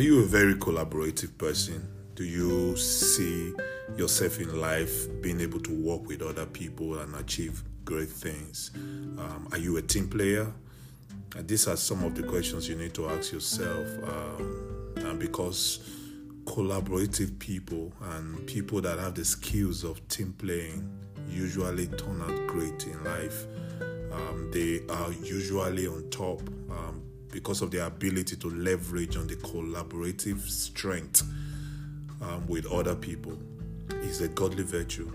Are you a very collaborative person? Do you see yourself in life being able to work with other people and achieve great things? Um, are you a team player? And these are some of the questions you need to ask yourself. Um, and because collaborative people and people that have the skills of team playing usually turn out great in life. Um, they are usually on top um, because of their ability to leverage on the collaborative strength um, with other people. Is a godly virtue.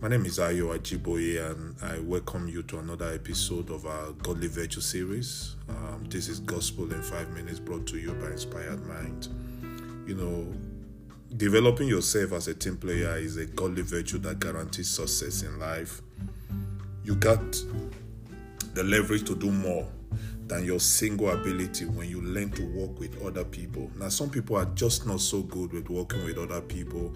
My name is Ayo Ajiboye, and I welcome you to another episode of our Godly Virtue series. Um, this is Gospel in Five Minutes brought to you by Inspired Mind. You know, developing yourself as a team player is a godly virtue that guarantees success in life. You got the leverage to do more than your single ability when you learn to work with other people. Now, some people are just not so good with working with other people.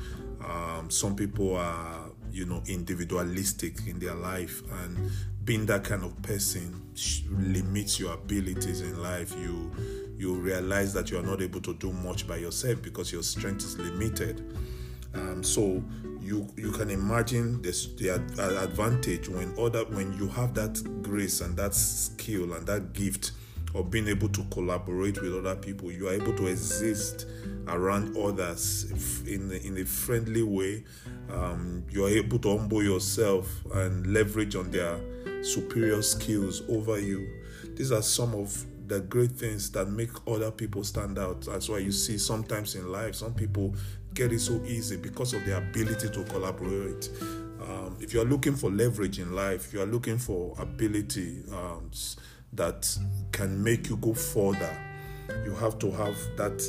Um, some people are, you know, individualistic in their life, and being that kind of person limits your abilities in life. You you realize that you are not able to do much by yourself because your strength is limited. Um, so you you can imagine this, the advantage when other when you have that grace and that skill and that gift of being able to collaborate with other people. You are able to exist around others in in a friendly way. Um, you are able to humble yourself and leverage on their superior skills over you. These are some of the great things that make other people stand out. That's why you see sometimes in life, some people get it so easy because of their ability to collaborate. Um, if you are looking for leverage in life, you are looking for ability um, that can make you go further, you have to have that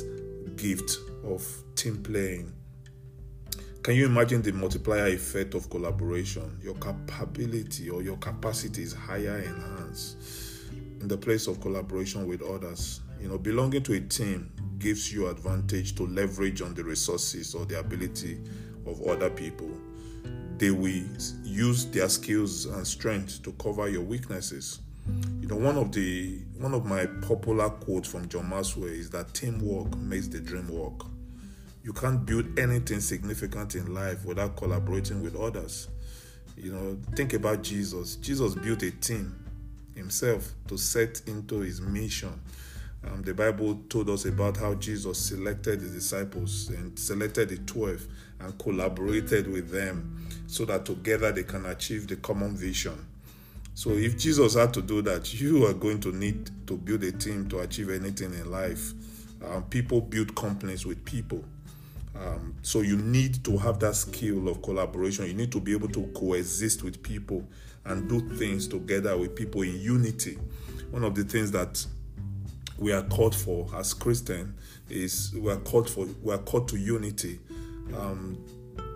gift of team playing. Can you imagine the multiplier effect of collaboration? Your capability or your capacity is higher enhanced in the place of collaboration with others. You know, belonging to a team gives you advantage to leverage on the resources or the ability of other people. They will use their skills and strength to cover your weaknesses. You know, one of the one of my popular quotes from John Maxwell is that teamwork makes the dream work. You can't build anything significant in life without collaborating with others. You know, think about Jesus. Jesus built a team himself to set into his mission. Um, the Bible told us about how Jesus selected the disciples and selected the 12 and collaborated with them so that together they can achieve the common vision. So, if Jesus had to do that, you are going to need to build a team to achieve anything in life. Um, people build companies with people. Um, so you need to have that skill of collaboration. You need to be able to coexist with people and do things together with people in unity. One of the things that we are called for as Christian is we are called for we are called to unity. Um,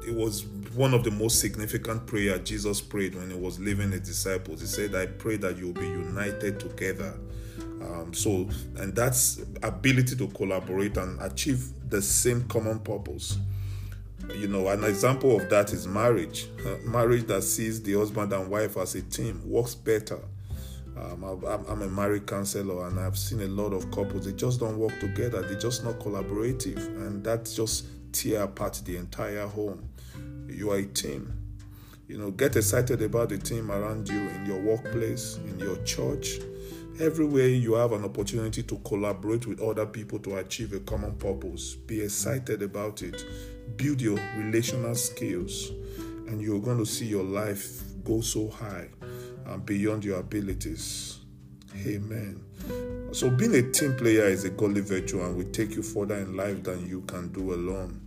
it was one of the most significant prayer Jesus prayed when he was leaving his disciples. He said, "I pray that you will be united together." Um, so, and that's ability to collaborate and achieve the same common purpose. You know, an example of that is marriage. Uh, marriage that sees the husband and wife as a team works better. Um, I'm a married counselor and I've seen a lot of couples, they just don't work together, they're just not collaborative, and that just tear apart the entire home. You are a team. You know, get excited about the team around you in your workplace, in your church, Everywhere you have an opportunity to collaborate with other people to achieve a common purpose, be excited about it. Build your relational skills, and you're going to see your life go so high and beyond your abilities. Amen. So, being a team player is a godly virtue and will take you further in life than you can do alone.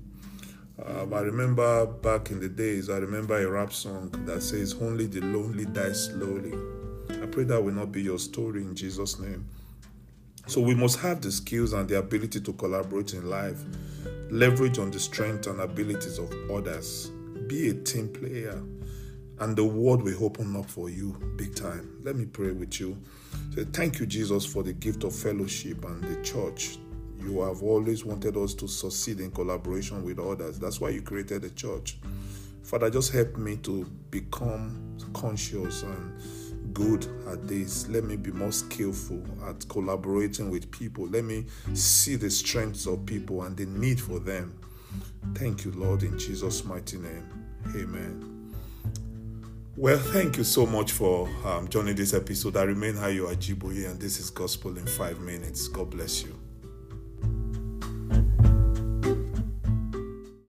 Um, I remember back in the days, I remember a rap song that says, Only the lonely die slowly. I pray that will not be your story in Jesus' name. So we must have the skills and the ability to collaborate in life, leverage on the strength and abilities of others, be a team player, and the world will open up for you big time. Let me pray with you. Say, thank you, Jesus, for the gift of fellowship and the church. You have always wanted us to succeed in collaboration with others. That's why you created the church. Father, just help me to become conscious and good at this. Let me be more skillful at collaborating with people. Let me see the strengths of people and the need for them. Thank you, Lord, in Jesus' mighty name. Amen. Well, thank you so much for um, joining this episode. I remain Ayo Ajiboye, and this is Gospel in Five Minutes. God bless you.